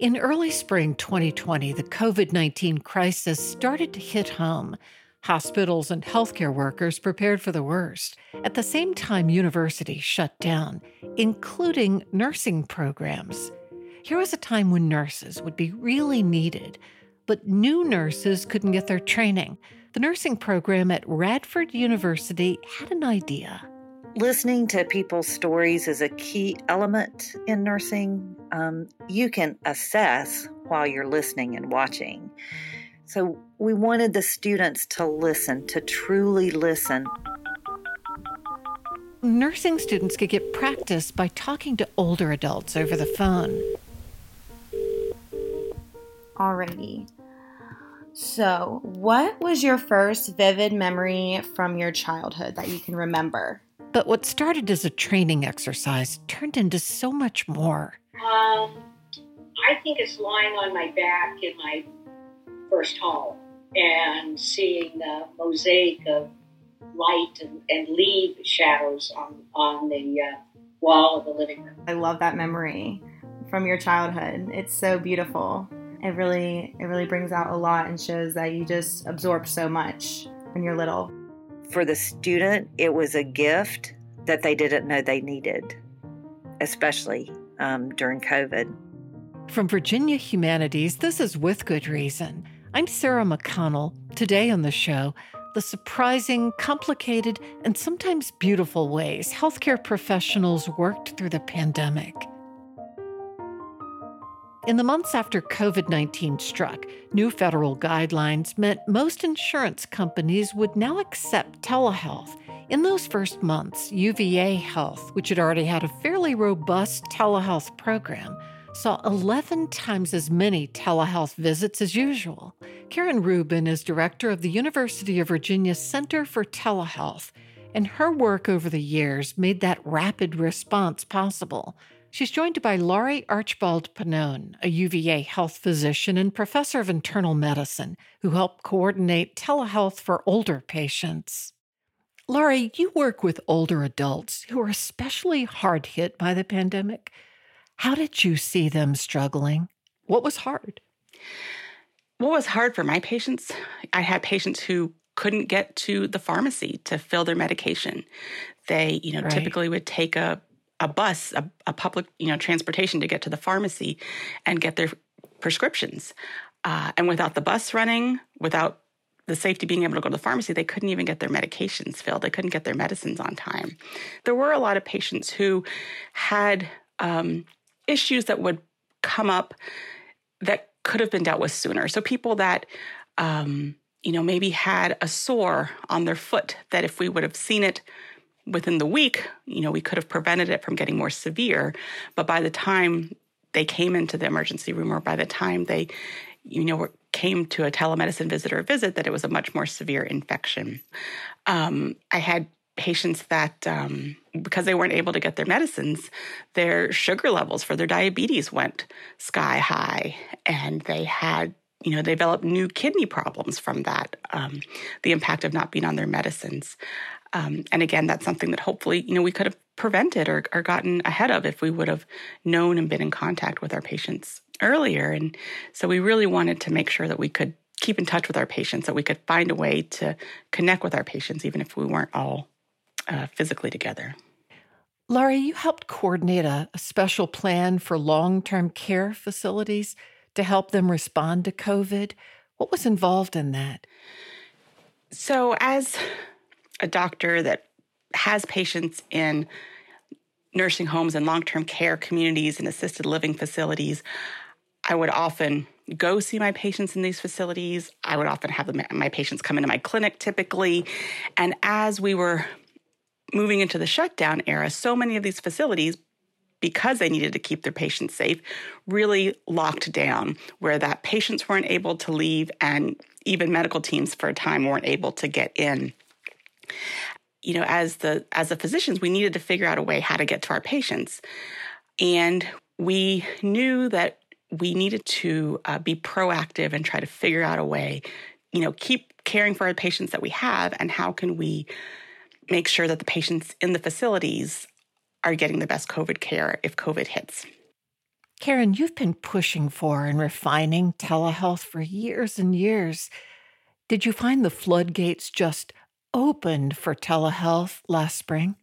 In early spring 2020, the COVID 19 crisis started to hit home. Hospitals and healthcare workers prepared for the worst. At the same time, universities shut down, including nursing programs. Here was a time when nurses would be really needed, but new nurses couldn't get their training. The nursing program at Radford University had an idea. Listening to people's stories is a key element in nursing. Um, you can assess while you're listening and watching. So, we wanted the students to listen, to truly listen. Nursing students could get practice by talking to older adults over the phone. Alrighty. So, what was your first vivid memory from your childhood that you can remember? But what started as a training exercise turned into so much more. Um, I think it's lying on my back in my first home and seeing the mosaic of light and, and leaf shadows on, on the uh, wall of the living room. I love that memory from your childhood. It's so beautiful. It really it really brings out a lot and shows that you just absorb so much when you're little for the student, it was a gift that they didn't know they needed, especially um, during COVID. From Virginia Humanities, this is With Good Reason. I'm Sarah McConnell. Today on the show, the surprising, complicated, and sometimes beautiful ways healthcare professionals worked through the pandemic. In the months after COVID 19 struck, new federal guidelines meant most insurance companies would now accept telehealth. In those first months, UVA Health, which had already had a fairly robust telehealth program, saw 11 times as many telehealth visits as usual. Karen Rheuban is director of the University of Virginia Center for Telehealth, and her work over the years made that rapid response possible. She's joined by Laurie Archbald-Pannone, a UVA health physician and professor of internal medicine, who helped coordinate telehealth for older patients. Laurie, you work with older adults who are especially hard hit by the pandemic. How did you see them struggling? What was hard? What was hard for my patients? I had patients who couldn't get to the pharmacy to fill their medication. They, you know, right. typically would take a a bus, a, a, public you know transportation to get to the pharmacy and get their prescriptions. Uh, and without the bus running, without the safety being able to go to the pharmacy, they couldn't even get their medications filled. They couldn't get their medicines on time. There were a lot of patients who had um, issues that would come up that could have been dealt with sooner. So people that um, you know maybe had a sore on their foot that if we would have seen it within the week, you know, we could have prevented it from getting more severe. But by the time they came into the emergency room or by the time they, you know, came to a telemedicine visit or visit, that it was a much more severe infection. Um, I had patients that, um, because they weren't able to get their medicines, their sugar levels for their diabetes went sky high, and they had you know, they developed new kidney problems from that, um, the impact of not being on their medicines. Um, and again, that's something that hopefully, you know, we could have prevented or, or gotten ahead of if we would have known and been in contact with our patients earlier. And so we really wanted to make sure that we could keep in touch with our patients, that we could find a way to connect with our patients, even if we weren't all uh, physically together. Laurie, you helped coordinate a, a special plan for long term care facilities to help them respond to COVID. What was involved in that? So, as a doctor that has patients in nursing homes and long term care communities and assisted living facilities, I would often go see my patients in these facilities. I would often have my patients come into my clinic typically. And as we were moving into the shutdown era, so many of these facilities, because they needed to keep their patients safe, really locked down where that patients weren't able to leave and even medical teams for a time weren't able to get in you know as the as the physicians we needed to figure out a way how to get to our patients and we knew that we needed to uh, be proactive and try to figure out a way you know keep caring for our patients that we have and how can we make sure that the patients in the facilities are getting the best covid care if covid hits Karen, you've been pushing for and refining telehealth for years and years. Did you find the floodgates just opened for telehealth last spring?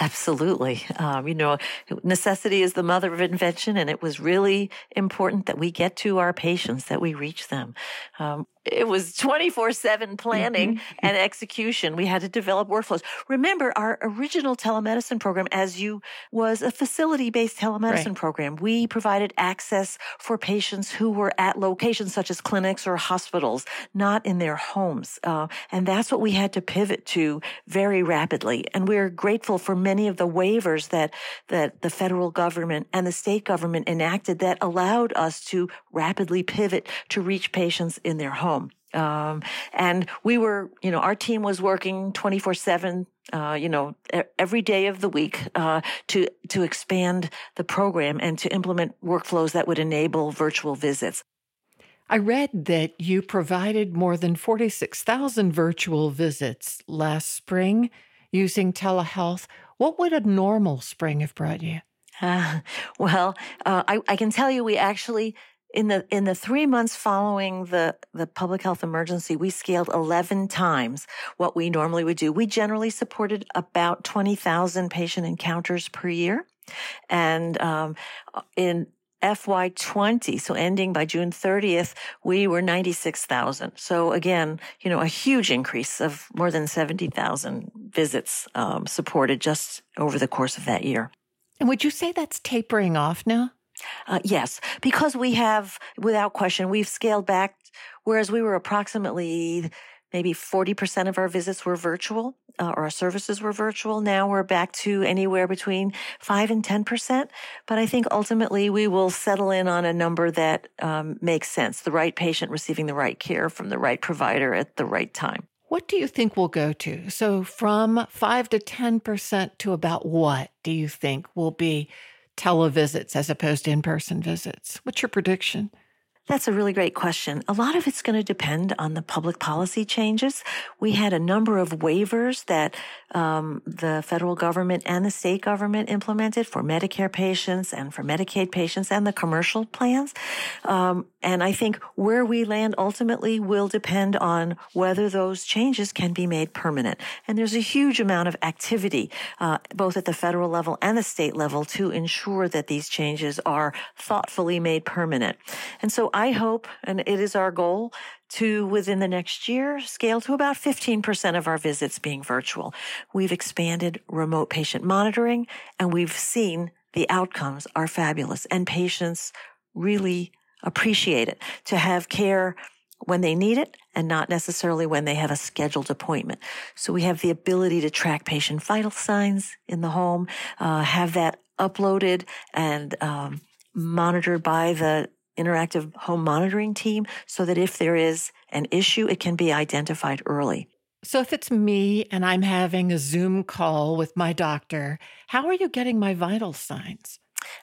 Absolutely. Um, you know, necessity is the mother of invention, and it was really important that we get to our patients, that we reach them. Um, it was 24 7 planning mm-hmm. and execution. We had to develop workflows. Remember, our original telemedicine program, as you was a facility based telemedicine right. program. We provided access for patients who were at locations such as clinics or hospitals, not in their homes. Uh, and that's what we had to pivot to very rapidly. And we're grateful for many of the waivers that, that the federal government and the state government enacted that allowed us to rapidly pivot to reach patients in their homes. Um, and we were, you know, our team was working 24 seven, uh, you know, every day of the week, uh, to, to expand the program and to implement workflows that would enable virtual visits. I read that you provided more than 46,000 virtual visits last spring using telehealth. What would a normal spring have brought you? Uh, well, uh, I, I, can tell you we actually in the in the three months following the the public health emergency, we scaled eleven times what we normally would do. We generally supported about twenty thousand patient encounters per year, and um, in FY20, so ending by June 30th, we were 96,000. So again, you know, a huge increase of more than 70,000 visits um, supported just over the course of that year. And would you say that's tapering off now? Uh, yes, because we have, without question, we've scaled back. Whereas we were approximately maybe 40% of our visits were virtual uh, or our services were virtual. Now we're back to anywhere between 5 and 10%. But I think ultimately we will settle in on a number that um, makes sense the right patient receiving the right care from the right provider at the right time. What do you think we'll go to? So, from 5 to 10% to about what do you think will be televisits as opposed to in person visits? What's your prediction? That's a really great question. A lot of it's going to depend on the public policy changes. We had a number of waivers that um, the federal government and the state government implemented for Medicare patients and for Medicaid patients and the commercial plans. Um, and I think where we land ultimately will depend on whether those changes can be made permanent. And there's a huge amount of activity, uh, both at the federal level and the state level to ensure that these changes are thoughtfully made permanent. And so I hope, and it is our goal, to within the next year scale to about 15% of our visits being virtual. We've expanded remote patient monitoring and we've seen the outcomes are fabulous and patients really appreciate it to have care when they need it and not necessarily when they have a scheduled appointment. So we have the ability to track patient vital signs in the home, uh, have that uploaded and um, monitored by the interactive home monitoring team so that if there is an issue, it can be identified early. So, if it's me and I'm having a Zoom call with my doctor, how are you getting my vital signs?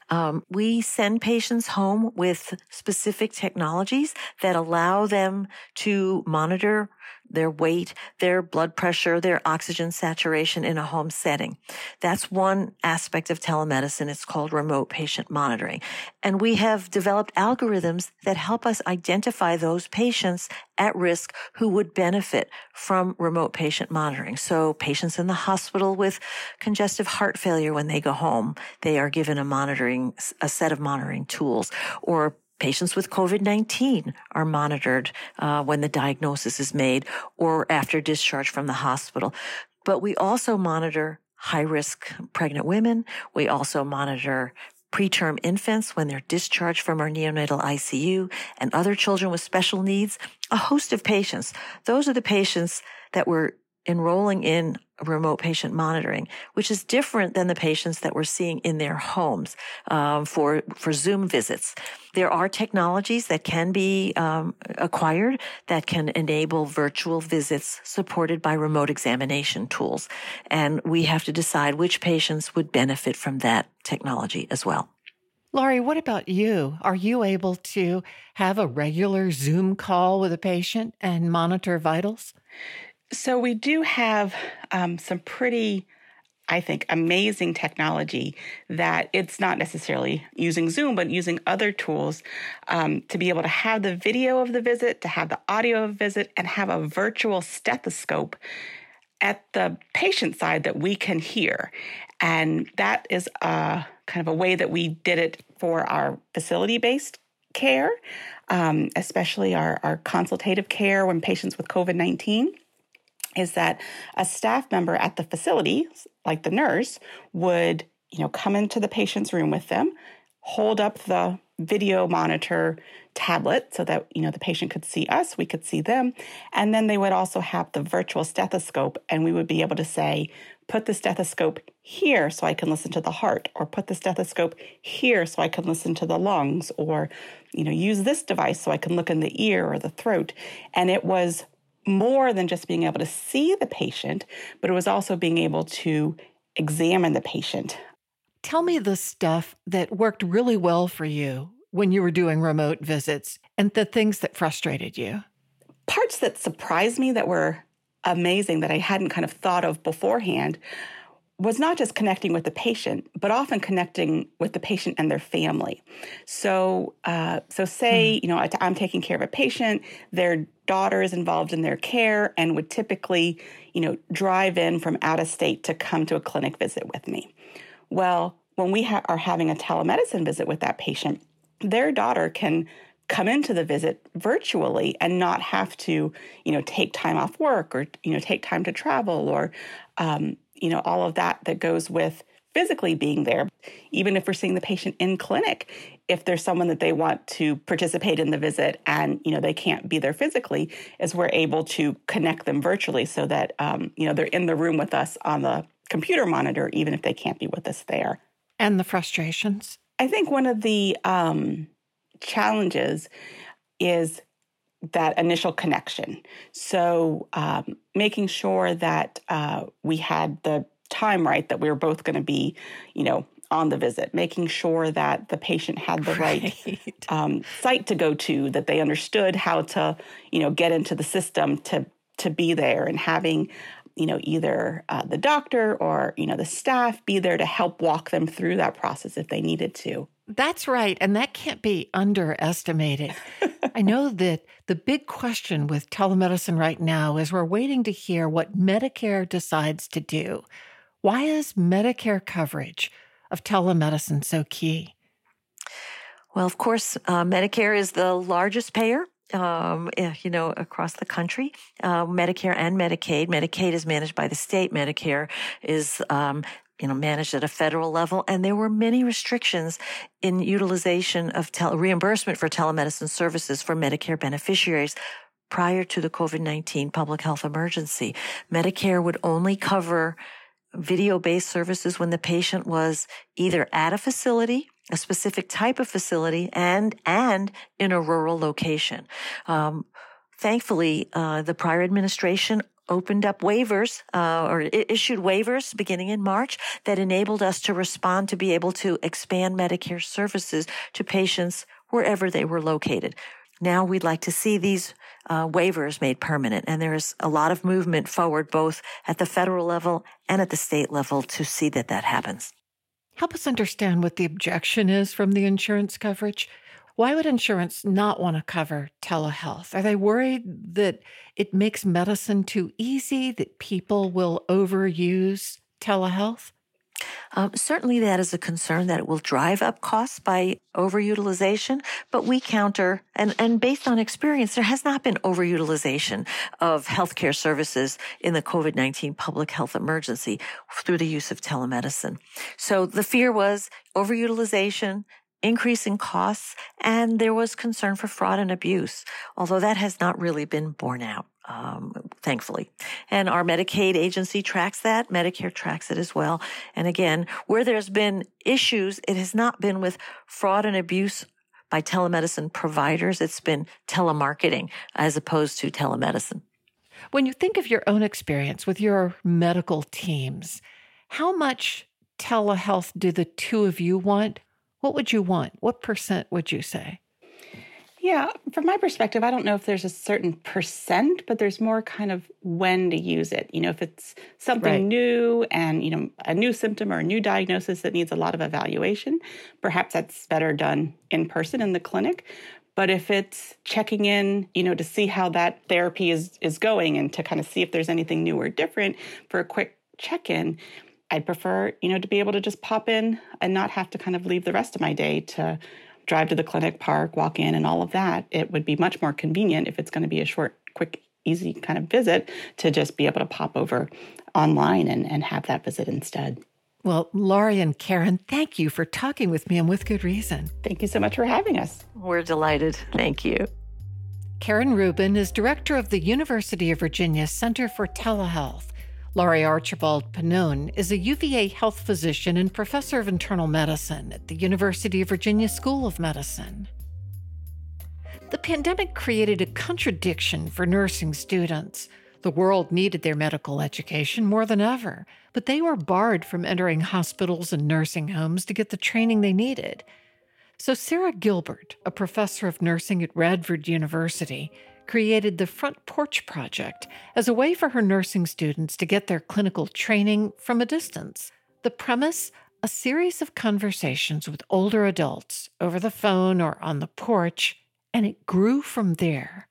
Um, we send patients home with specific technologies that allow them to monitor their weight, their blood pressure, their oxygen saturation in a home setting. That's one aspect of telemedicine. It's called remote patient monitoring. And we have developed algorithms that help us identify those patients at risk who would benefit from remote patient monitoring. So patients in the hospital with congestive heart failure when they go home, they are given a monitoring, a set of monitoring tools or Patients with COVID 19 are monitored uh, when the diagnosis is made or after discharge from the hospital. But we also monitor high risk pregnant women. We also monitor preterm infants when they're discharged from our neonatal ICU and other children with special needs, a host of patients. Those are the patients that we're enrolling in remote patient monitoring, which is different than the patients that we're seeing in their homes um, for for Zoom visits. There are technologies that can be um, acquired that can enable virtual visits supported by remote examination tools, and we have to decide which patients would benefit from that technology as well. Laurie, what about you? Are you able to have a regular Zoom call with a patient and monitor vitals? So we do have um, some pretty I think, amazing technology that it's not necessarily using Zoom, but using other tools um, to be able to have the video of the visit, to have the audio of the visit, and have a virtual stethoscope at the patient side that we can hear. And that is a kind of a way that we did it for our facility based care, um, especially our, our consultative care when patients with COVID 19 is that a staff member at the facility, like the nurse, would you know come into the patient's room with them, hold up the video monitor tablet so that you know the patient could see us, we could see them, and then they would also have the virtual stethoscope, and we would be able to say, put the stethoscope here so I can listen to the heart, or put the stethoscope here so I can listen to the lungs, or you know use this device so I can look in the ear or the throat, and it was more than just being able to see the patient, but it was also being able to examine the patient. Tell me the stuff that worked really well for you when you were doing remote visits and the things that frustrated you. Parts that surprised me that were amazing that I hadn't kind of thought of beforehand was not just connecting with the patient, but often connecting with the patient and their family. So, uh, so say hmm. you know I'm taking care of a patient, their daughter is involved in their care, and would typically you know drive in from out of state to come to a clinic visit with me. Well, when we ha- are having a telemedicine visit with that patient, their daughter can come into the visit virtually and not have to you know take time off work or you know take time to travel or um, you know, all of that that goes with physically being there. Even if we're seeing the patient in clinic, if there's someone that they want to participate in the visit and you know they can't be there physically, is we're able to connect them virtually so that um, you know they're in the room with us on the computer monitor, even if they can't be with us there. And the frustrations. I think one of the um, challenges is that initial connection. So, um, making sure that uh, we had the time right, that we were both going to be, you know, on the visit, making sure that the patient had the right, right um, site to go to, that they understood how to, you know, get into the system to to be there, and having, you know, either uh, the doctor or you know the staff be there to help walk them through that process if they needed to. That's right. And that can't be underestimated. I know that the big question with telemedicine right now is we're waiting to hear what Medicare decides to do. Why is Medicare coverage of telemedicine so key? Well, of course, uh, Medicare is the largest payer um, eh, you know, across the country, uh, Medicare and Medicaid. Medicaid is managed by the state. Medicare is um, you know, managed at a federal level. And there were many restrictions in utilization of tel- reimbursement for telemedicine services for Medicare beneficiaries prior to the COVID-19 public health emergency. Medicare would only cover video-based services when the patient was either at a facility a specific type of facility and and in a rural location. Um, thankfully, uh, the prior administration opened up waivers uh, or issued waivers beginning in March that enabled us to respond to be able to expand Medicare services to patients wherever they were located. Now we'd like to see these uh, waivers made permanent, and there's a lot of movement forward both at the federal level and at the state level to see that that happens. Help us understand what the objection is from the insurance coverage. Why would insurance not want to cover telehealth? Are they worried that it makes medicine too easy, that people will overuse telehealth? Um, certainly, that is a concern that it will drive up costs by overutilization, but we counter, and, and based on experience, there has not been overutilization of healthcare services in the COVID 19 public health emergency through the use of telemedicine. So the fear was overutilization increase in costs, and there was concern for fraud and abuse, although that has not really been borne out. Um, thankfully. And our Medicaid agency tracks that. Medicare tracks it as well. And again, where there's been issues, it has not been with fraud and abuse by telemedicine providers. It's been telemarketing as opposed to telemedicine. When you think of your own experience with your medical teams, how much telehealth do the two of you want what would you want? What percent would you say? Yeah, from my perspective, I don't know if there's a certain percent, but there's more kind of when to use it. You know, if it's something right. new and, you know, a new symptom or a new diagnosis that needs a lot of evaluation, perhaps that's better done in person in the clinic. But if it's checking in, you know, to see how that therapy is is going and to kind of see if there's anything new or different for a quick check-in, I'd prefer, you know, to be able to just pop in and not have to kind of leave the rest of my day to drive to the clinic, park, walk in, and all of that. It would be much more convenient if it's going to be a short, quick, easy kind of visit to just be able to pop over online and, and have that visit instead. Well, Laurie and Karen, thank you for talking with me and with good reason. Thank you so much for having us. We're delighted. Thank you. Karen Rheuban is director of the University of Virginia Center for Telehealth. Laurie Archbald-Pannone is a UVA health physician and professor of internal medicine at the University of Virginia School of Medicine. The pandemic created a contradiction for nursing students. The world needed their medical education more than ever, but they were barred from entering hospitals and nursing homes to get the training they needed. So, Sarah Gilbert, a professor of nursing at Radford University, created the Front Porch Project as a way for her nursing students to get their clinical training from a distance. The premise a series of conversations with older adults over the phone or on the porch, and it grew from there.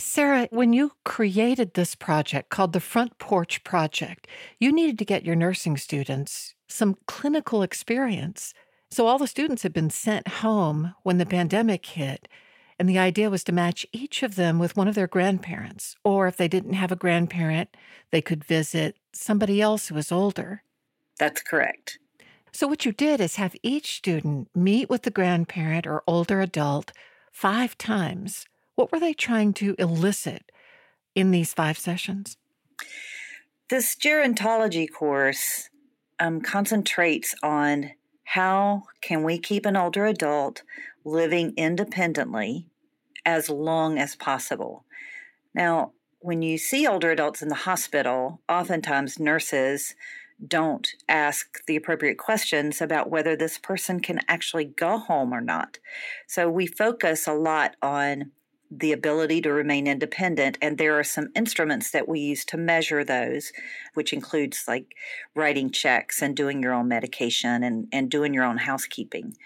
Sarah, when you created this project called the Front Porch Project, you needed to get your nursing students some clinical experience. So all the students had been sent home when the pandemic hit. And the idea was to match each of them with one of their grandparents. Or if they didn't have a grandparent, they could visit somebody else who was older. That's correct. So, what you did is have each student meet with the grandparent or older adult five times. What were they trying to elicit in these five sessions? This gerontology course um, concentrates on how can we keep an older adult living independently as long as possible. Now, when you see older adults in the hospital, oftentimes nurses don't ask the appropriate questions about whether this person can actually go home or not. So we focus a lot on the ability to remain independent. And there are some instruments that we use to measure those, which includes like writing checks and doing your own medication and, and doing your own housekeeping.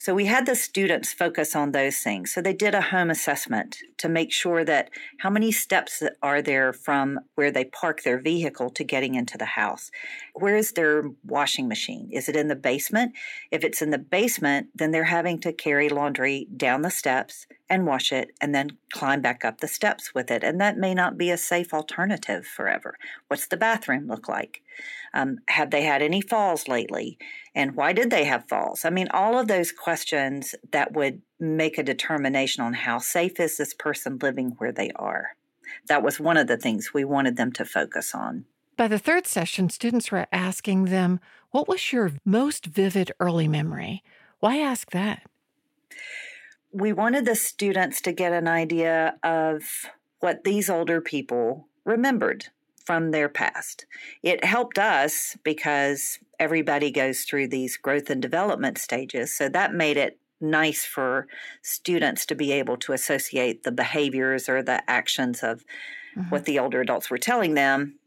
So we had the students focus on those things. So they did a home assessment to make sure that how many steps are there from where they park their vehicle to getting into the house? Where is their washing machine? Is it in the basement? If it's in the basement, then they're having to carry laundry down the steps and wash it and then climb back up the steps with it. And that may not be a safe alternative forever. What's the bathroom look like? Um, have they had any falls lately? And why did they have falls? I mean, all of those questions that would make a determination on how safe is this person living where they are. That was one of the things we wanted them to focus on. By the third session, students were asking them, What was your most vivid early memory? Why ask that? we wanted the students to get an idea of what these older people remembered from their past. It helped us because everybody goes through these growth and development stages. So that made it nice for students to be able to associate the behaviors or the actions of mm-hmm. what the older adults were telling them.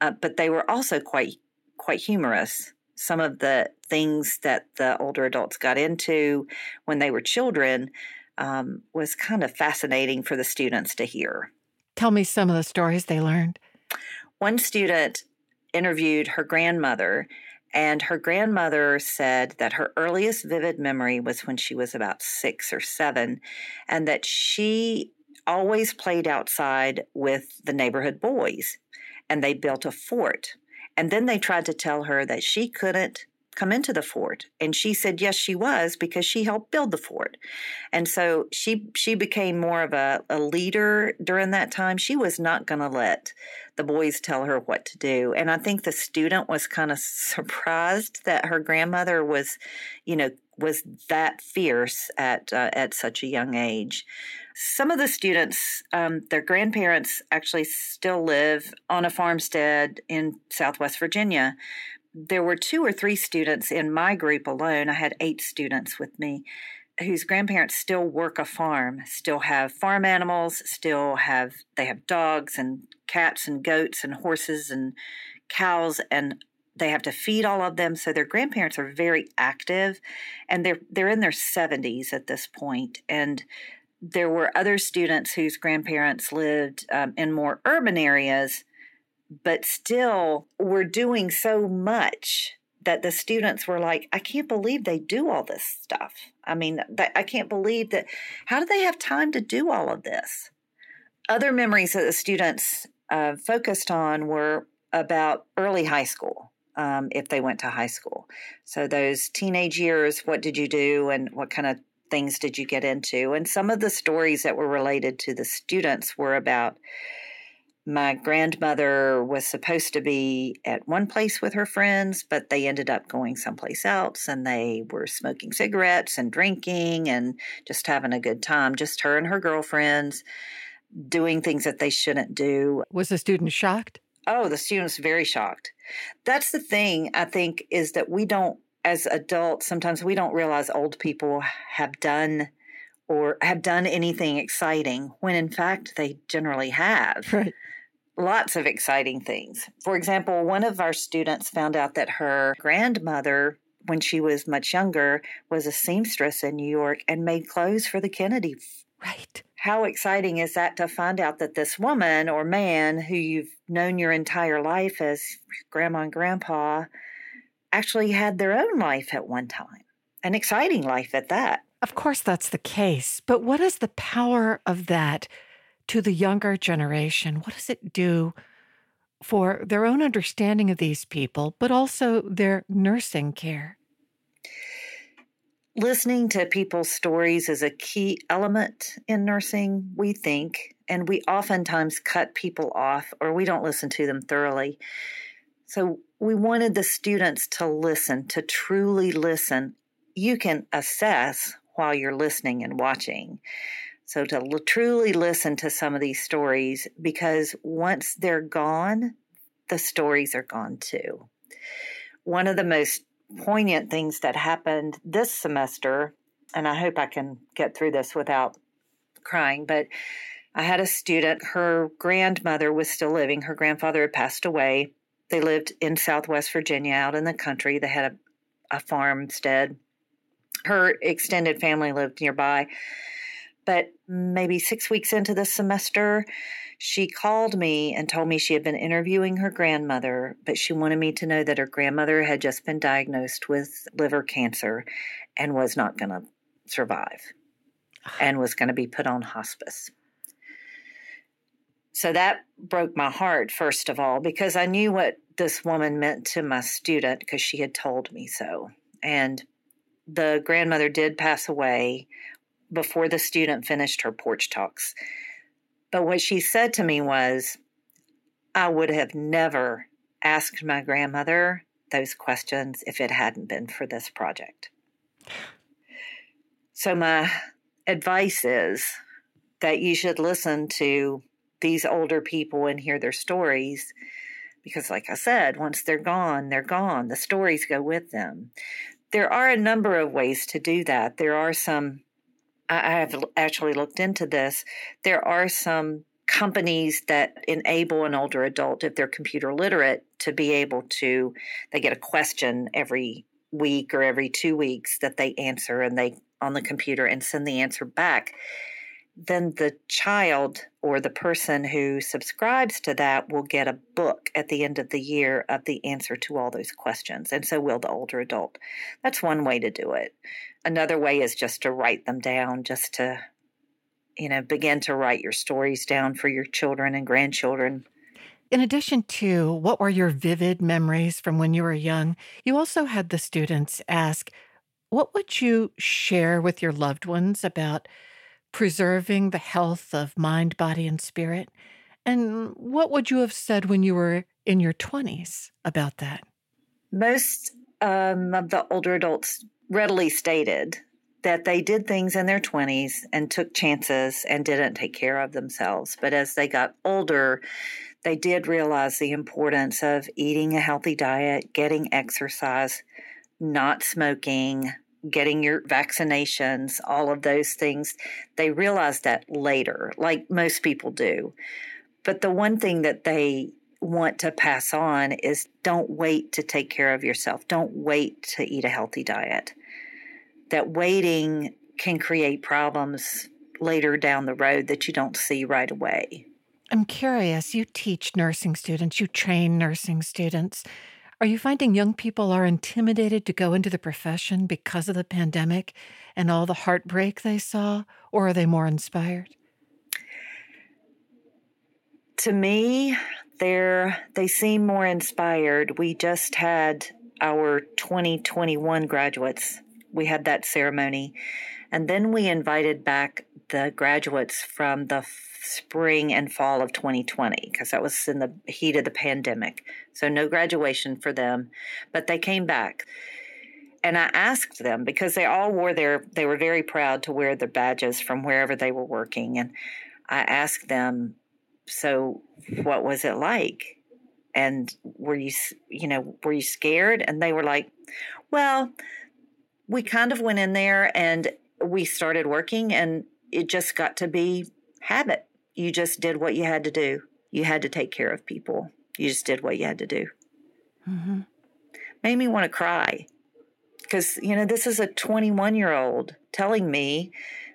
Uh, but they were also quite quite humorous. Some of the things that the older adults got into when they were children um, was kind of fascinating for the students to hear. Tell me some of the stories they learned. One student interviewed her grandmother, and her grandmother said that her earliest vivid memory was when she was about six or seven, and that she always played outside with the neighborhood boys, and they built a fort. And then they tried to tell her that she couldn't come into the fort. And she said yes she was because she helped build the fort. And so she she became more of a, a leader during that time. She was not going to let the boys tell her what to do. And i think the student was kind of surprised that her grandmother was you know was that fierce at uh, at such a young age. Some of the students um, their grandparents actually still live on a farmstead in southwest virginia there were two or three students in my group alone. I had eight students with me whose grandparents still work a farm, still have farm animals, still have they have dogs and cats and goats and horses and cows and they have to feed all of them so their grandparents are very active and they're they're in their 70s at this point and there were other students whose grandparents lived um, in more urban areas but still were doing so much that the students were like i can't believe they do all this stuff i mean i can't believe that how do they have time to do all of this other memories that the students uh, focused on were about early high school um, if they went to high school. So, those teenage years, what did you do and what kind of things did you get into? And some of the stories that were related to the students were about my grandmother was supposed to be at one place with her friends, but they ended up going someplace else and they were smoking cigarettes and drinking and just having a good time, just her and her girlfriends doing things that they shouldn't do. Was the student shocked? Oh, the student's very shocked. That's the thing, I think, is that we don't, as adults, sometimes we don't realize old people have done or have done anything exciting when in fact they generally have. Right. Lots of exciting things. For example, one of our students found out that her grandmother, when she was much younger, was a seamstress in New York and made clothes for the Kennedy. Right how exciting is that to find out that this woman or man who you've known your entire life as grandma and grandpa actually had their own life at one time, an exciting life at that. Of course, that's the case. But what is the power of that to the younger generation? What does it do for their own understanding of these people, but also their nursing care? listening to people's stories is a key element in nursing, we think, and we oftentimes cut people off or we don't listen to them thoroughly. So we wanted the students to listen, to truly listen. You can assess while you're listening and watching. So to l- truly listen to some of these stories, because once they're gone, the stories are gone too. One of the most poignant things that happened this semester, and I hope I can get through this without crying, but I had a student, her grandmother was still living, her grandfather had passed away. They lived in Southwest Virginia out in the country. They had a, a farmstead. Her extended family lived nearby. But maybe six weeks into the semester, she called me and told me she had been interviewing her grandmother, but she wanted me to know that her grandmother had just been diagnosed with liver cancer and was not going to survive and was going to be put on hospice. So that broke my heart, first of all, because I knew what this woman meant to my student because she had told me so. And the grandmother did pass away before the student finished her porch talks. But what she said to me was, I would have never asked my grandmother those questions if it hadn't been for this project. So, my advice is that you should listen to these older people and hear their stories because, like I said, once they're gone, they're gone. The stories go with them. There are a number of ways to do that. There are some I have actually looked into this. There are some companies that enable an older adult, if they're computer literate, to be able to, they get a question every week or every two weeks that they answer and they on the computer and send the answer back. Then the child or the person who subscribes to that will get a book at the end of the year of the answer to all those questions. And so will the older adult. That's one way to do it. Another way is just to write them down, just to, you know, begin to write your stories down for your children and grandchildren. In addition to what were your vivid memories from when you were young, you also had the students ask, What would you share with your loved ones about preserving the health of mind, body, and spirit? And what would you have said when you were in your 20s about that? Most um, of the older adults readily stated that they did things in their 20s and took chances and didn't take care of themselves. But as they got older, they did realize the importance of eating a healthy diet, getting exercise, not smoking, getting your vaccinations, all of those things. They realize that later, like most people do. But the one thing that they want to pass on is don't wait to take care of yourself. Don't wait to eat a healthy diet. That waiting can create problems later down the road that you don't see right away. I'm curious, you teach nursing students, you train nursing students. Are you finding young people are intimidated to go into the profession because of the pandemic and all the heartbreak they saw, or are they more inspired? To me, they're they seem more inspired. We just had our 2021 graduates. We had that ceremony. And then we invited back the graduates from the spring and fall of 2020 because that was in the heat of the pandemic. So no graduation for them, but they came back. And I asked them because they all wore their they were very proud to wear their badges from wherever they were working and I asked them so what was it like? And were you you know, were you scared? And they were like, well, we kind of went in there and we started working and it just got to be habit you just did what you had to do. You had to take care of people. You just did what you had to do. Mm-hmm. Made me want to cry because, you know, this is a 21 year old telling me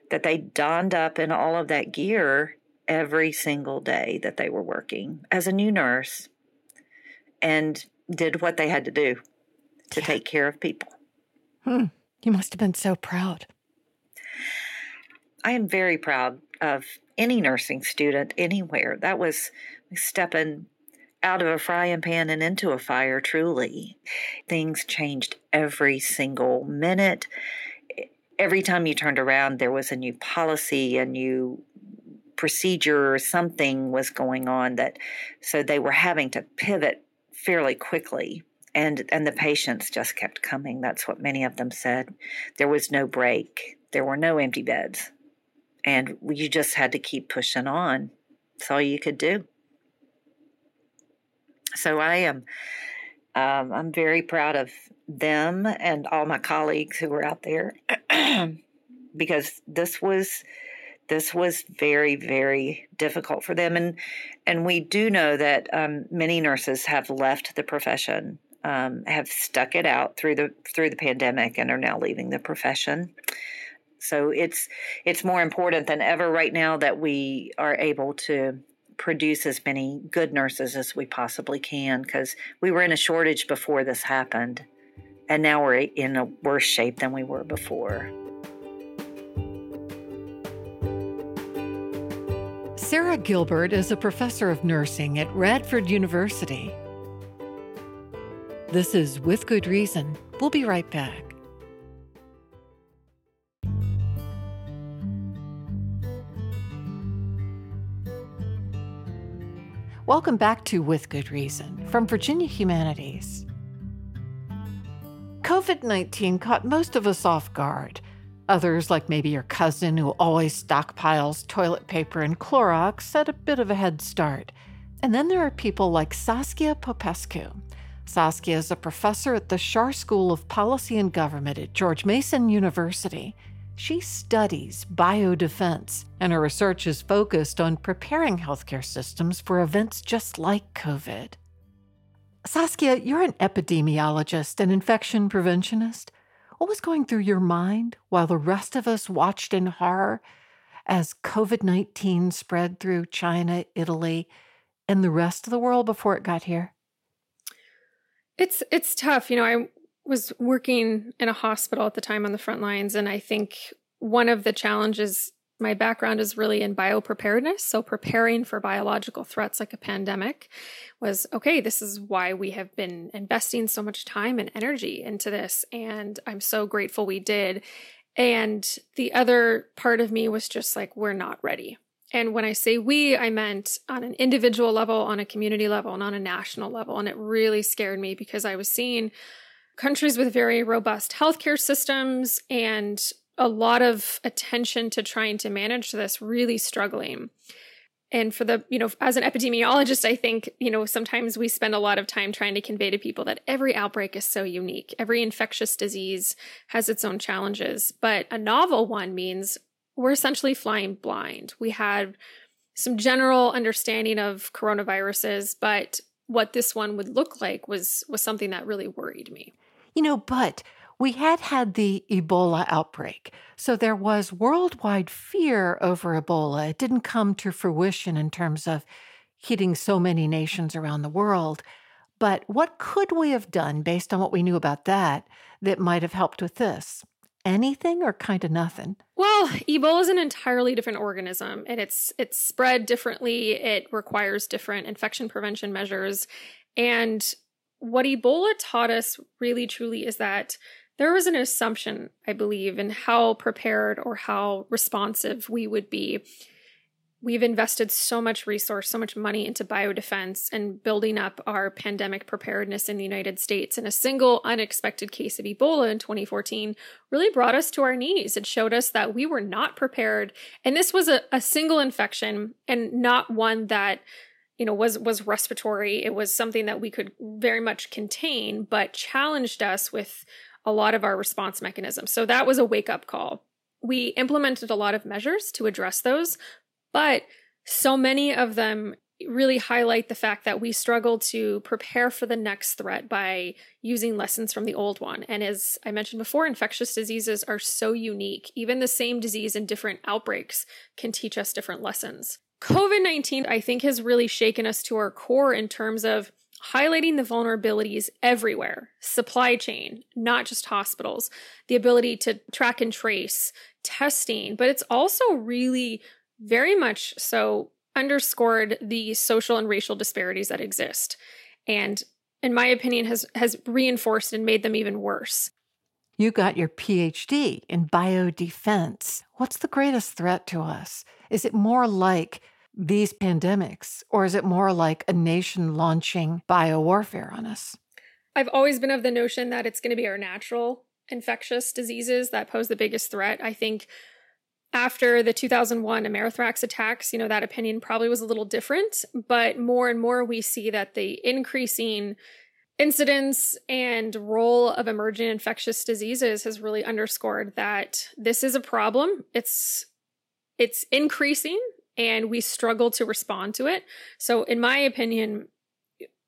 that they donned up in all of that gear every single day that they were working as a new nurse and did what they had to do to yeah. take care of people. Hmm. You must have been so proud. I am very proud of any nursing student anywhere. That was stepping out of a frying pan and into a fire, truly. Things changed every single minute. Every time you turned around, there was a new policy, a new procedure, or something was going on that so they were having to pivot fairly quickly. And, and the patients just kept coming. That's what many of them said. There was no break. There were no empty beds and you just had to keep pushing on. That's all you could do. So I am, um, I'm very proud of them and all my colleagues who were out there because this was this was very very difficult for them. And and we do know that um, many nurses have left the profession um, have stuck it out through the through the pandemic and are now leaving the profession. So it's it's more important than ever right now that we are able to produce as many good nurses as we possibly can because we were in a shortage before this happened. And now we're in a worse shape than we were before. Sarah Gilbert is a professor of nursing at Radford University. This is With Good Reason. We'll be right back. Welcome back to With Good Reason from Virginia Humanities. COVID 19 caught most of us off guard. Others, like maybe your cousin who always stockpiles toilet paper and Clorox, had a bit of a head start. And then there are people like Saskia Popescu. Saskia is a professor at the Schar School of Policy and Government at George Mason University. She studies biodefense, and her research is focused on preparing healthcare systems for events just like COVID. Saskia, you're an epidemiologist and infection preventionist. What was going through your mind while the rest of us watched in horror as COVID 19 spread through China, Italy, and the rest of the world before it got here? It's it's tough. You know, I was working in a hospital at the time on the front lines, and I think one of the challenges my background is really in biopreparedness. So, preparing for biological threats like a pandemic was okay, this is why we have been investing so much time and energy into this. And I'm so grateful we did. And the other part of me was just like, we're not ready. And when I say we, I meant on an individual level, on a community level, and on a national level. And it really scared me because I was seeing countries with very robust healthcare systems and a lot of attention to trying to manage this really struggling. and for the you know as an epidemiologist i think you know sometimes we spend a lot of time trying to convey to people that every outbreak is so unique. Every infectious disease has its own challenges. But a novel one means we're essentially flying blind. We had some general understanding of coronaviruses but what this one would look like was was something that really worried me. You know but we had had the Ebola outbreak, so there was worldwide fear over Ebola. It didn't come to fruition in terms of hitting so many nations around the world. But what could we have done based on what we knew about that that might have helped with this? Anything or kind of nothing? Well, Ebola is an entirely different organism and it's it's spread differently. It requires different infection prevention measures. And what Ebola taught us really truly is that there was an assumption, I believe, in how prepared or how responsive we would be. We've invested so much resource, so much money into biodefense and building up our pandemic preparedness in the United States. And a single unexpected case of Ebola in 2014 really brought us to our knees. It showed us that we were not prepared. And this was a, a single infection and not one that you know was was respiratory it was something that we could very much contain but challenged us with a lot of our response mechanisms. So that was a wake up call. We implemented a lot of measures to address those, but so many of them really highlight the fact that we struggle to prepare for the next threat by using lessons from the old one. And as I mentioned before, infectious diseases are so unique. Even the same disease in different outbreaks can teach us different lessons. COVID 19, I think, has really shaken us to our core in terms of highlighting the vulnerabilities everywhere supply chain, not just hospitals, the ability to track and trace, testing, but it's also really very much so underscored the social and racial disparities that exist. And in my opinion has has reinforced and made them even worse. You got your PhD in biodefense. What's the greatest threat to us? Is it more like these pandemics, or is it more like a nation launching biowarfare on us? I've always been of the notion that it's going to be our natural infectious diseases that pose the biggest threat. I think after the 2001 Amerithrax attacks, you know, that opinion probably was a little different, but more and more we see that the increasing incidence and role of emerging infectious diseases has really underscored that this is a problem. It's it's increasing and we struggle to respond to it. So, in my opinion,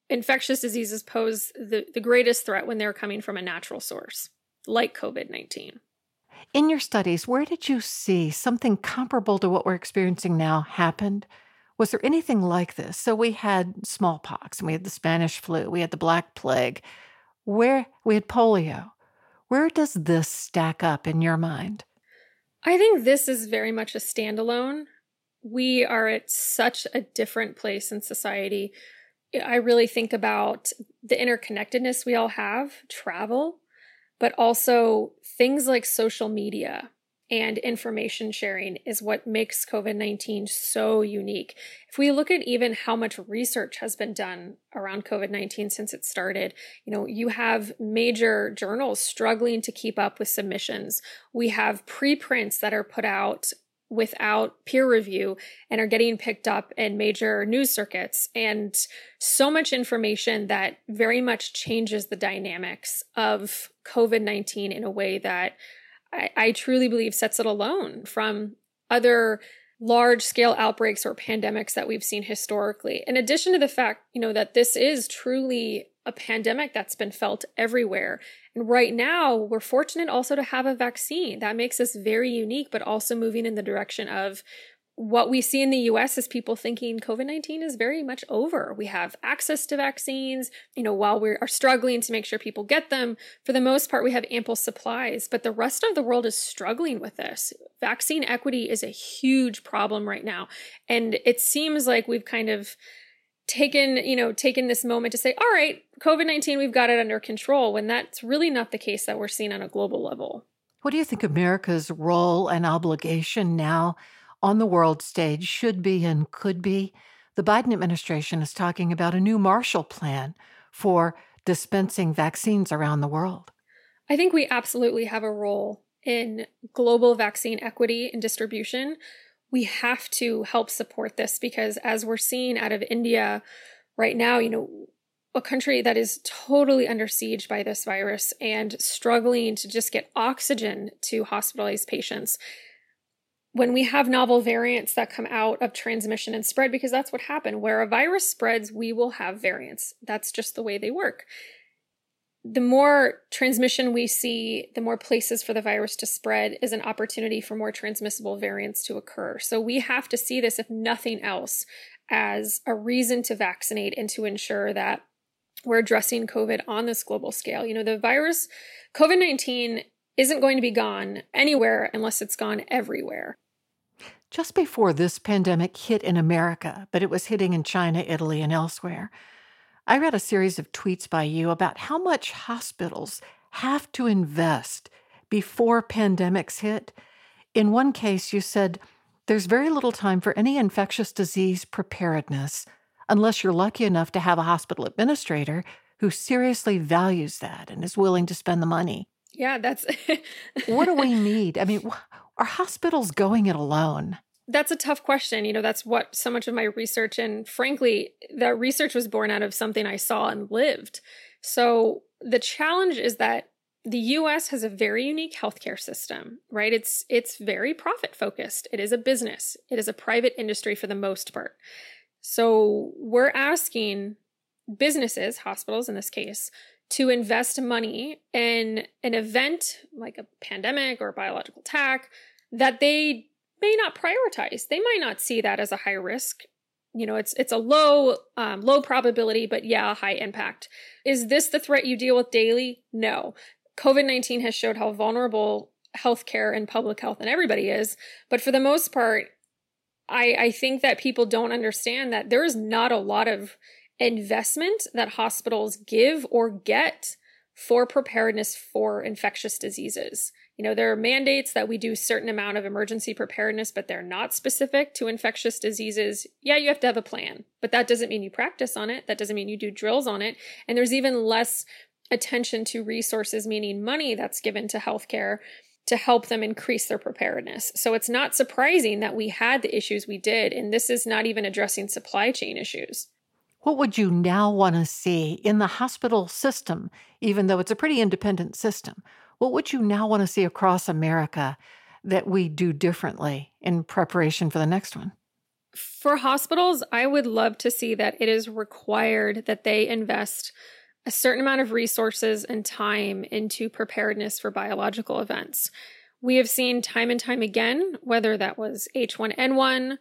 infectious diseases pose the, the greatest threat when they're coming from a natural source, like COVID 19. In your studies, where did you see something comparable to what we're experiencing now happened? Was there anything like this? So we had smallpox and we had the Spanish flu, we had the Black Plague, where we had polio. Where does this stack up in your mind? I think this is very much a standalone we are at such a different place in society. I really think about the interconnectedness we all have, travel, but also things like social media and information sharing is what makes COVID 19 so unique. If we look at even how much research has been done around COVID 19 since it started, you know, you have major journals struggling to keep up with submissions. We have preprints that are put out without peer review and are getting picked up in major news circuits. And so much information that very much changes the dynamics of covid-19 in a way that I, I truly believe sets it alone from other large scale outbreaks or pandemics that we've seen historically. In addition to the fact you know that this is truly a pandemic that's been felt everywhere. And right now, we're fortunate also to have a vaccine. That makes us very unique, but also moving in the direction of what we see in the US is people thinking COVID 19 is very much over. We have access to vaccines. You know, while we are struggling to make sure people get them, for the most part, we have ample supplies, but the rest of the world is struggling with this. Vaccine equity is a huge problem right now. And it seems like we've kind of taken, you know, taken this moment to say, all right, COVID 19, we've got it under control, when that's really not the case that we're seeing on a global level. What do you think America's role and obligation now on the world stage should be and could be? The Biden administration is talking about a new Marshall Plan for dispensing vaccines around the world. I think we absolutely have a role in global vaccine equity and distribution we have to help support this because as we're seeing out of India right now, you know, a country that is totally under siege by this virus and struggling to just get oxygen to hospitalized patients. When we have novel variants that come out of transmission and spread, because that's what happened, where a virus spreads, we will have variants. That's just the way they work. The more transmission we see, the more places for the virus to spread is an opportunity for more transmissible variants to occur. So we have to see this, if nothing else, as a reason to vaccinate and to ensure that we're addressing COVID on this global scale. You know, the virus, COVID 19, isn't going to be gone anywhere unless it's gone everywhere. Just before this pandemic hit in America, but it was hitting in China, Italy, and elsewhere, I read a series of tweets by you about how much hospitals have to invest before pandemics hit. In one case, you said there's very little time for any infectious disease preparedness unless you're lucky enough to have a hospital administrator who seriously values that and is willing to spend the money. Yeah, that's what do we need? I mean, are hospitals going it alone? That's a tough question. You know, that's what so much of my research, and frankly, that research was born out of something I saw and lived. So the challenge is that the US has a very unique healthcare system, right? It's it's very profit focused. It is a business. It is a private industry for the most part. So we're asking businesses, hospitals in this case, to invest money in an event like a pandemic or a biological attack that they may not prioritize. They might not see that as a high risk. You know, it's it's a low um, low probability, but yeah, high impact. Is this the threat you deal with daily? No. COVID nineteen has showed how vulnerable healthcare and public health and everybody is, but for the most part, I, I think that people don't understand that there is not a lot of investment that hospitals give or get for preparedness for infectious diseases. You know, there are mandates that we do certain amount of emergency preparedness, but they're not specific to infectious diseases. Yeah, you have to have a plan, but that doesn't mean you practice on it. That doesn't mean you do drills on it. And there's even less attention to resources, meaning money that's given to healthcare to help them increase their preparedness. So it's not surprising that we had the issues we did, and this is not even addressing supply chain issues. What would you now want to see in the hospital system, even though it's a pretty independent system? What would you now want to see across America that we do differently in preparation for the next one? For hospitals, I would love to see that it is required that they invest a certain amount of resources and time into preparedness for biological events. We have seen time and time again, whether that was H1N1,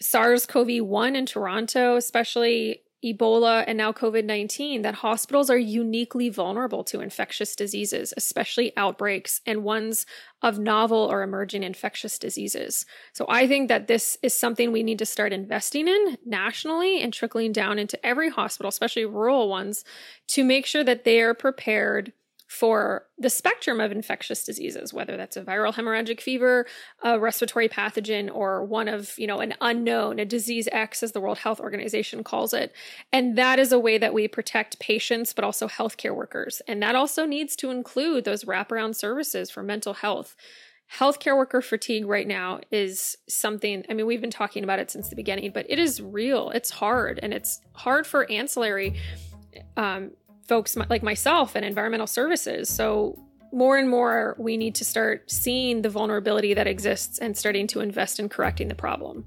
SARS CoV 1 in Toronto, especially Ebola, and now COVID 19 that hospitals are uniquely vulnerable to infectious diseases, especially outbreaks and ones of novel or emerging infectious diseases. So I think that this is something we need to start investing in nationally and trickling down into every hospital, especially rural ones, to make sure that they are prepared for the spectrum of infectious diseases, whether that's a viral hemorrhagic fever, a respiratory pathogen, or one of, you know, an unknown, a disease X, as the World Health Organization calls it. And that is a way that we protect patients, but also healthcare workers. And that also needs to include those wraparound services for mental health. Healthcare worker fatigue right now is something, I mean, we've been talking about it since the beginning, but it is real. It's hard, and it's hard for ancillary um, folks like myself and environmental services. So, more and more, we need to start seeing the vulnerability that exists and starting to invest in correcting the problem.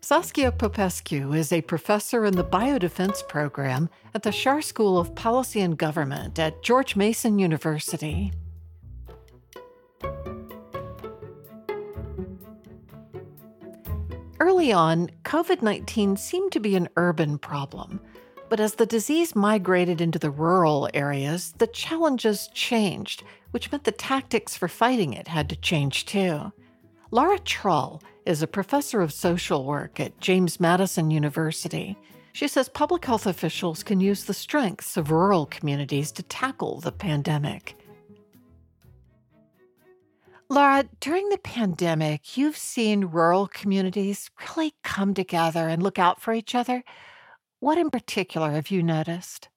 Saskia Popescu is a professor in the biodefense program at the Schar School of Policy and Government at George Mason University. Early on, COVID 19 seemed to be an urban problem. But as the disease migrated into the rural areas, the challenges changed, which meant the tactics for fighting it had to change too. Laura Trull is a professor of social work at James Madison University. She says public health officials can use the strengths of rural communities to tackle the pandemic. Laura, during the pandemic, you've seen rural communities really come together and look out for each other. What in particular have you noticed?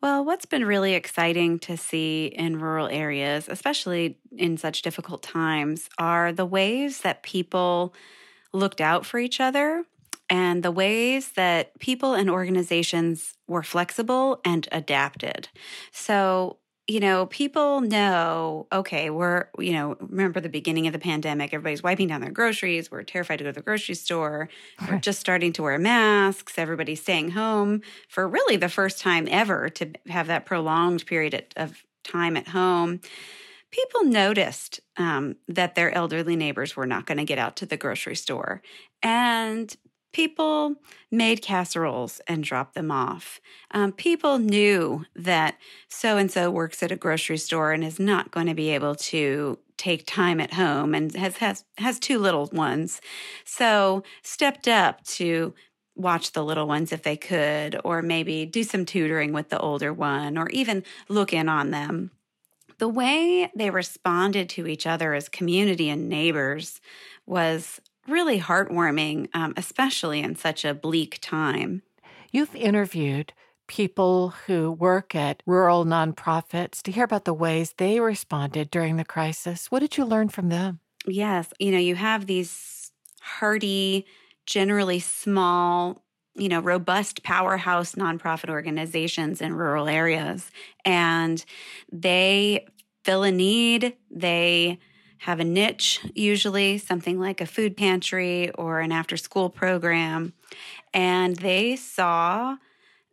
Well, what's been really exciting to see in rural areas, especially in such difficult times, are the ways that people looked out for each other and the ways that people and organizations were flexible and adapted. So, you know, people know, okay, we're, you know, remember the beginning of the pandemic, everybody's wiping down their groceries. We're terrified to go to the grocery store. We're just starting to wear masks. Everybody's staying home for really the first time ever to have that prolonged period of time at home. People noticed um, that their elderly neighbors were not going to get out to the grocery store. And people made casseroles and dropped them off. Um, people knew that so and so works at a grocery store and is not going to be able to take time at home and has has has two little ones, so stepped up to watch the little ones if they could, or maybe do some tutoring with the older one, or even look in on them. The way they responded to each other as community and neighbors was really heartwarming, um, especially in such a bleak time. You've interviewed people who work at rural nonprofits to hear about the ways they responded during the crisis. What did you learn from them? Yes. You know, you have these hardy, generally small, you know, robust powerhouse nonprofit organizations in rural areas, and they fill a need. They have a niche, usually something like a food pantry or an after school program. And they saw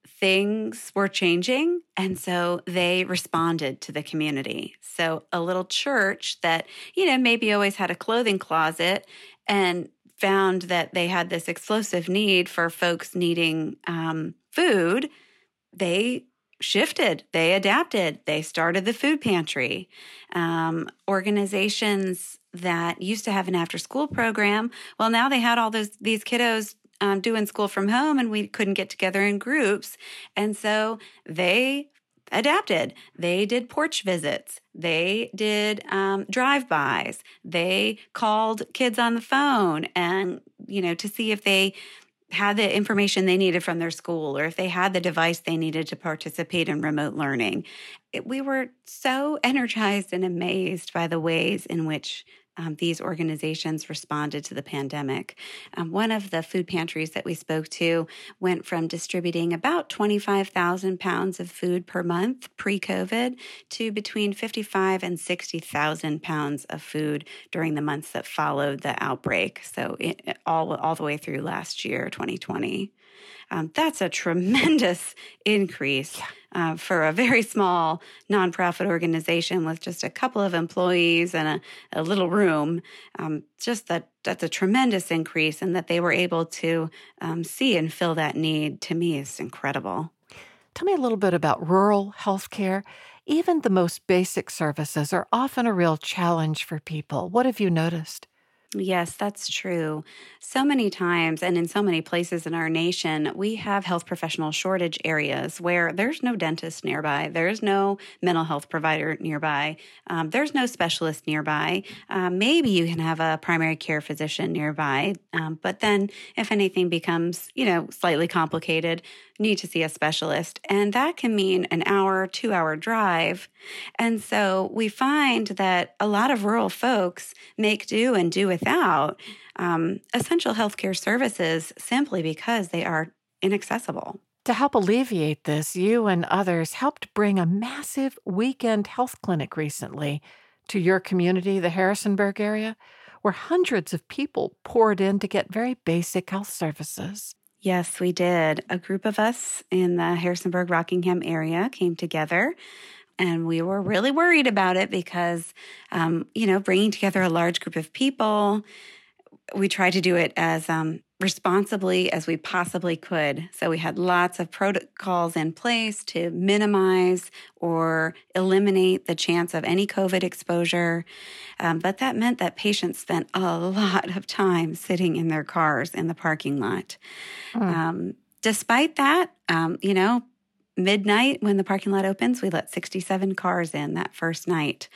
things were changing. And so they responded to the community. So a little church that, you know, maybe always had a clothing closet and found that they had this explosive need for folks needing um, food. They shifted, they adapted, they started the food pantry. Um, organizations that used to have an after school program, well, now they had all those these kiddos um, doing school from home, and we couldn't get together in groups, and so they adapted. They did porch visits. They did um, drive-bys. They called kids on the phone and you know to see if they had the information they needed from their school or if they had the device they needed to participate in remote learning. It, we were so energized and amazed by the ways in which um, these organizations responded to the pandemic. Um, one of the food pantries that we spoke to went from distributing about 25,000 pounds of food per month pre COVID to between 55 and 60,000 pounds of food during the months that followed the outbreak. So, it, all, all the way through last year, 2020. Um, that's a tremendous increase. Yeah uh, for a very small nonprofit organization with just a couple of employees and a, a little room. Um, just that that's a tremendous increase, and that they were able to um, see and fill that need to me is incredible. Tell me a little bit about rural healthcare. Even the most basic services are often a real challenge for people. What have you noticed? Yes, that's true. So many times, and in so many places in our nation, we have health professional shortage areas where there's no dentist nearby, there's no mental health provider nearby, um, there's no specialist nearby. Um, maybe you can have a primary care physician nearby, um, but then if anything becomes, you know, slightly complicated, need to see a specialist. And that can mean an hour, two hour drive. And so we find that a lot of rural folks make do and do without um, essential healthcare services simply because they are inaccessible. To help alleviate this, you and others helped bring a massive weekend health clinic recently to your community, the Harrisonburg area, where hundreds of people poured in to get very basic health services. Yes, we did. A group of us in the Harrisonburg Rockingham area came together and we were really worried about it because, um, you know, bringing together a large group of people, we tried to do it as um, responsibly as we possibly could. So we had lots of protocols in place to minimize or eliminate the chance of any COVID exposure. Um, but that meant that patients spent a lot of time sitting in their cars in the parking lot. Mm. Um, despite that, um, you know, midnight, when the parking lot opens, we let 67 cars in that first night.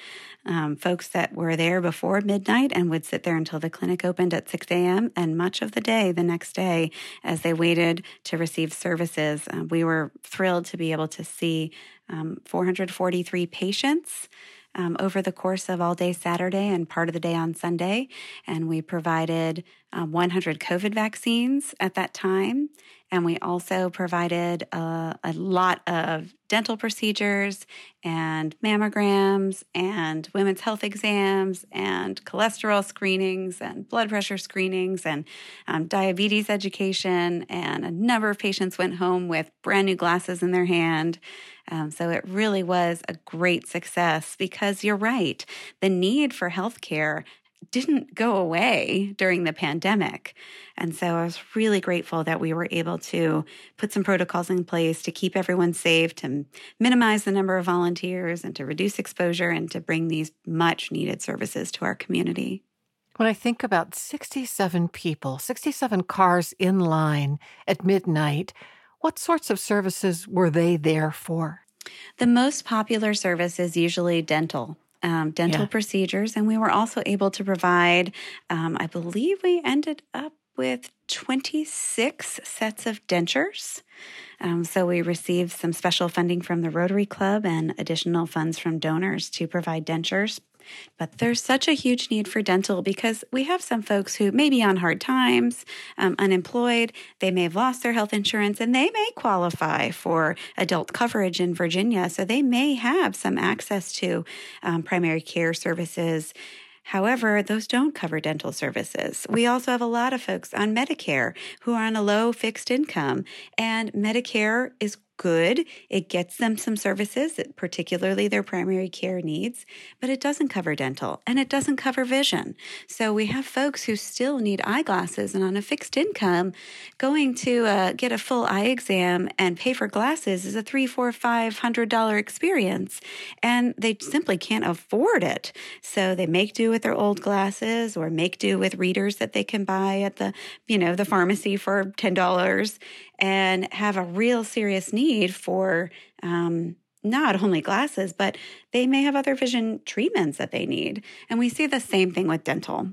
Um, folks that were there before midnight and would sit there until the clinic opened at 6 a.m. and much of the day the next day as they waited to receive services. Uh, we were thrilled to be able to see um, 443 patients um, over the course of all day Saturday and part of the day on Sunday. And we provided uh, 100 COVID vaccines at that time. And we also provided uh, a lot of dental procedures and mammograms and women's health exams and cholesterol screenings and blood pressure screenings and um, diabetes education. And a number of patients went home with brand new glasses in their hand. Um, so it really was a great success because you're right. The need for healthcare didn't go away during the pandemic. And so I was really grateful that we were able to put some protocols in place to keep everyone safe, to minimize the number of volunteers, and to reduce exposure and to bring these much needed services to our community. When I think about 67 people, 67 cars in line at midnight, what sorts of services were they there for? The most popular service is usually dental um, dental yeah. procedures. And we were also able to provide, um, I believe we ended up with 26 sets of dentures. Um, so we received some special funding from the Rotary Club and additional funds from donors to provide dentures. But there's such a huge need for dental because we have some folks who may be on hard times, um, unemployed, they may have lost their health insurance, and they may qualify for adult coverage in Virginia. So they may have some access to um, primary care services. However, those don't cover dental services. We also have a lot of folks on Medicare who are on a low fixed income, and Medicare is good. It gets them some services, particularly their primary care needs, but it doesn't cover dental and it doesn't cover vision. So we have folks who still need eyeglasses and on a fixed income, going to uh, get a full eye exam and pay for glasses is a three, four, five hundred dollar experience, and they simply can't afford it. So they make do with their old glasses or make do with readers that they can buy at the, you know, the pharmacy for ten dollars and have a real serious need for um, not only glasses, but they may have other vision treatments that they need. And we see the same thing with dental.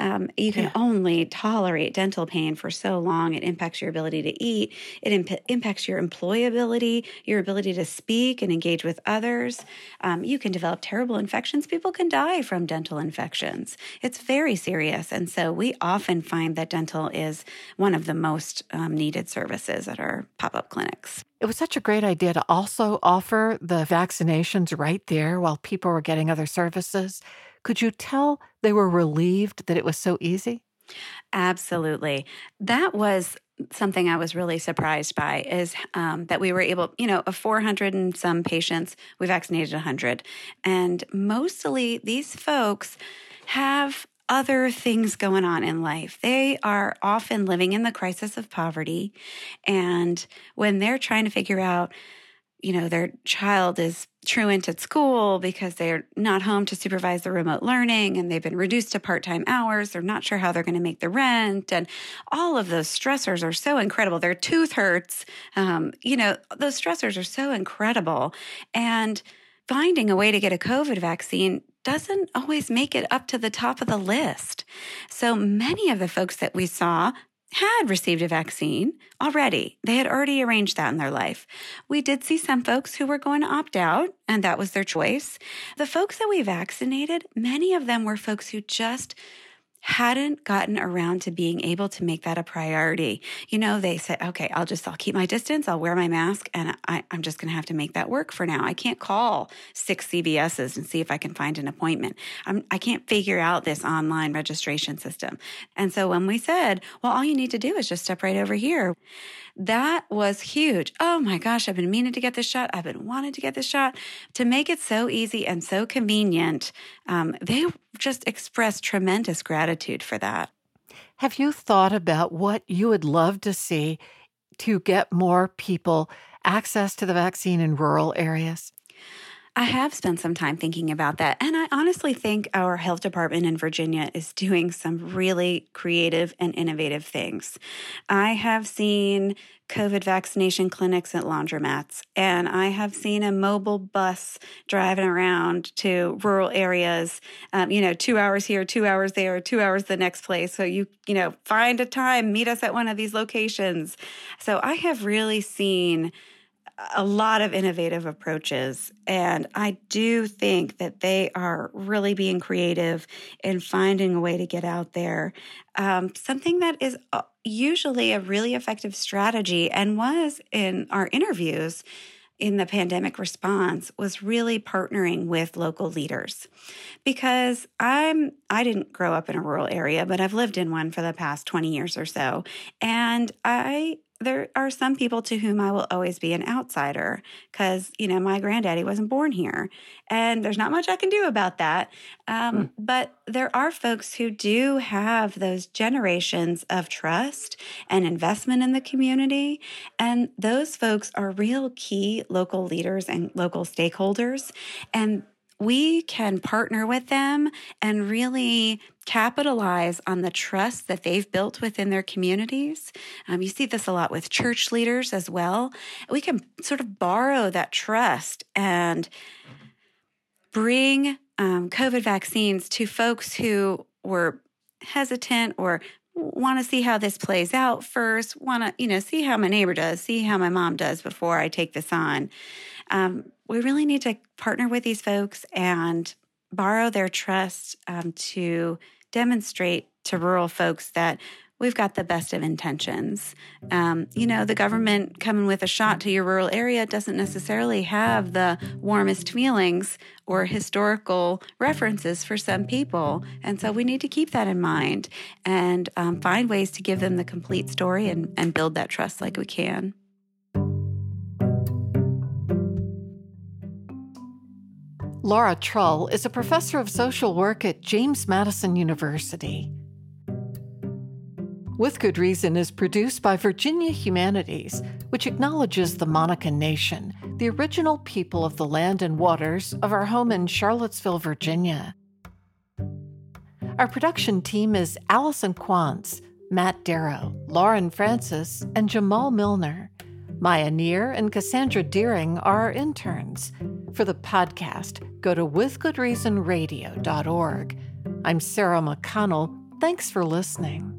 Um, you can yeah. only tolerate dental pain for so long. It impacts your ability to eat, it imp- impacts your employability, your ability to speak and engage with others. Um, you can develop terrible infections. People can die from dental infections. It's very serious. And so we often find that dental is one of the most um, needed services at our pop up clinics. It was such a great idea to also offer the vaccinations right there while people were getting other services. Could you tell they were relieved that it was so easy? Absolutely. That was something I was really surprised by is um, that we were able, you know, of 400 and some patients, we vaccinated 100. And mostly these folks have other things going on in life. They are often living in the crisis of poverty. And when they're trying to figure out, you know, their child is truant at school because they're not home to supervise the remote learning and they've been reduced to part time hours. They're not sure how they're going to make the rent. And all of those stressors are so incredible. Their tooth hurts. Um, you know, those stressors are so incredible. And finding a way to get a COVID vaccine doesn't always make it up to the top of the list. So many of the folks that we saw had received a vaccine already. They had already arranged that in their life. We did see some folks who were going to opt out, and that was their choice. The folks that we vaccinated, many of them were folks who just hadn't gotten around to being able to make that a priority. You know, they said, okay, I'll just, I'll keep my distance, I'll wear my mask, and I, am just going to have to make that work for now. I can't call six CVSs and see if I can find an appointment. I'm, I can't figure out this online registration system. And so when we said, well, all you need to do is just step right over here, that was huge. Oh my gosh, I've been meaning to get this shot. I've been wanting to get this shot. To make it so easy and so convenient, um, they just express tremendous gratitude for that. Have you thought about what you would love to see to get more people access to the vaccine in rural areas? I have spent some time thinking about that. And I honestly think our health department in Virginia is doing some really creative and innovative things. I have seen COVID vaccination clinics at laundromats, and I have seen a mobile bus driving around to rural areas. Um, you know, two hours here, two hours there, two hours the next place. So you, you know, find a time, meet us at one of these locations. So I have really seen a lot of innovative approaches. And I do think that they are really being creative in finding a way to get out there. Um, something that is uh, usually a really effective strategy and was in our interviews in the pandemic response was really partnering with local leaders because I'm I didn't grow up in a rural area but I've lived in one for the past 20 years or so and I there are some people to whom I will always be an outsider because, you know, my granddaddy wasn't born here. And there's not much I can do about that. Um, mm. But there are folks who do have those generations of trust and investment in the community. And those folks are real key local leaders and local stakeholders. And we can partner with them and really capitalize on the trust that they've built within their communities. Um, you see this a lot with church leaders as well. We can sort of borrow that trust and bring um, COVID vaccines to folks who were hesitant or want to see how this plays out first want to you know see how my neighbor does see how my mom does before i take this on um, we really need to partner with these folks and borrow their trust um, to demonstrate to rural folks that we've got the best of intentions. Um, you know, the government coming with a shot to your rural area doesn't necessarily have the warmest feelings or historical references for some people. And so we need to keep that in mind and um, find ways to give them the complete story and, and build that trust like we can. Laura Trull is a professor of social work at James Madison University. With Good Reason is produced by Virginia Humanities, which acknowledges the Monacan Nation, the original people of the land and waters of our home in Charlottesville, Virginia. Our production team is Allison Quantz, Matt Darrow, Lauren Francis, and Jamal Milner. Maya Neer and Cassandra Deering are our interns. For the podcast, go to withgoodreasonradio.org. I'm Sarah McConnell. Thanks for listening.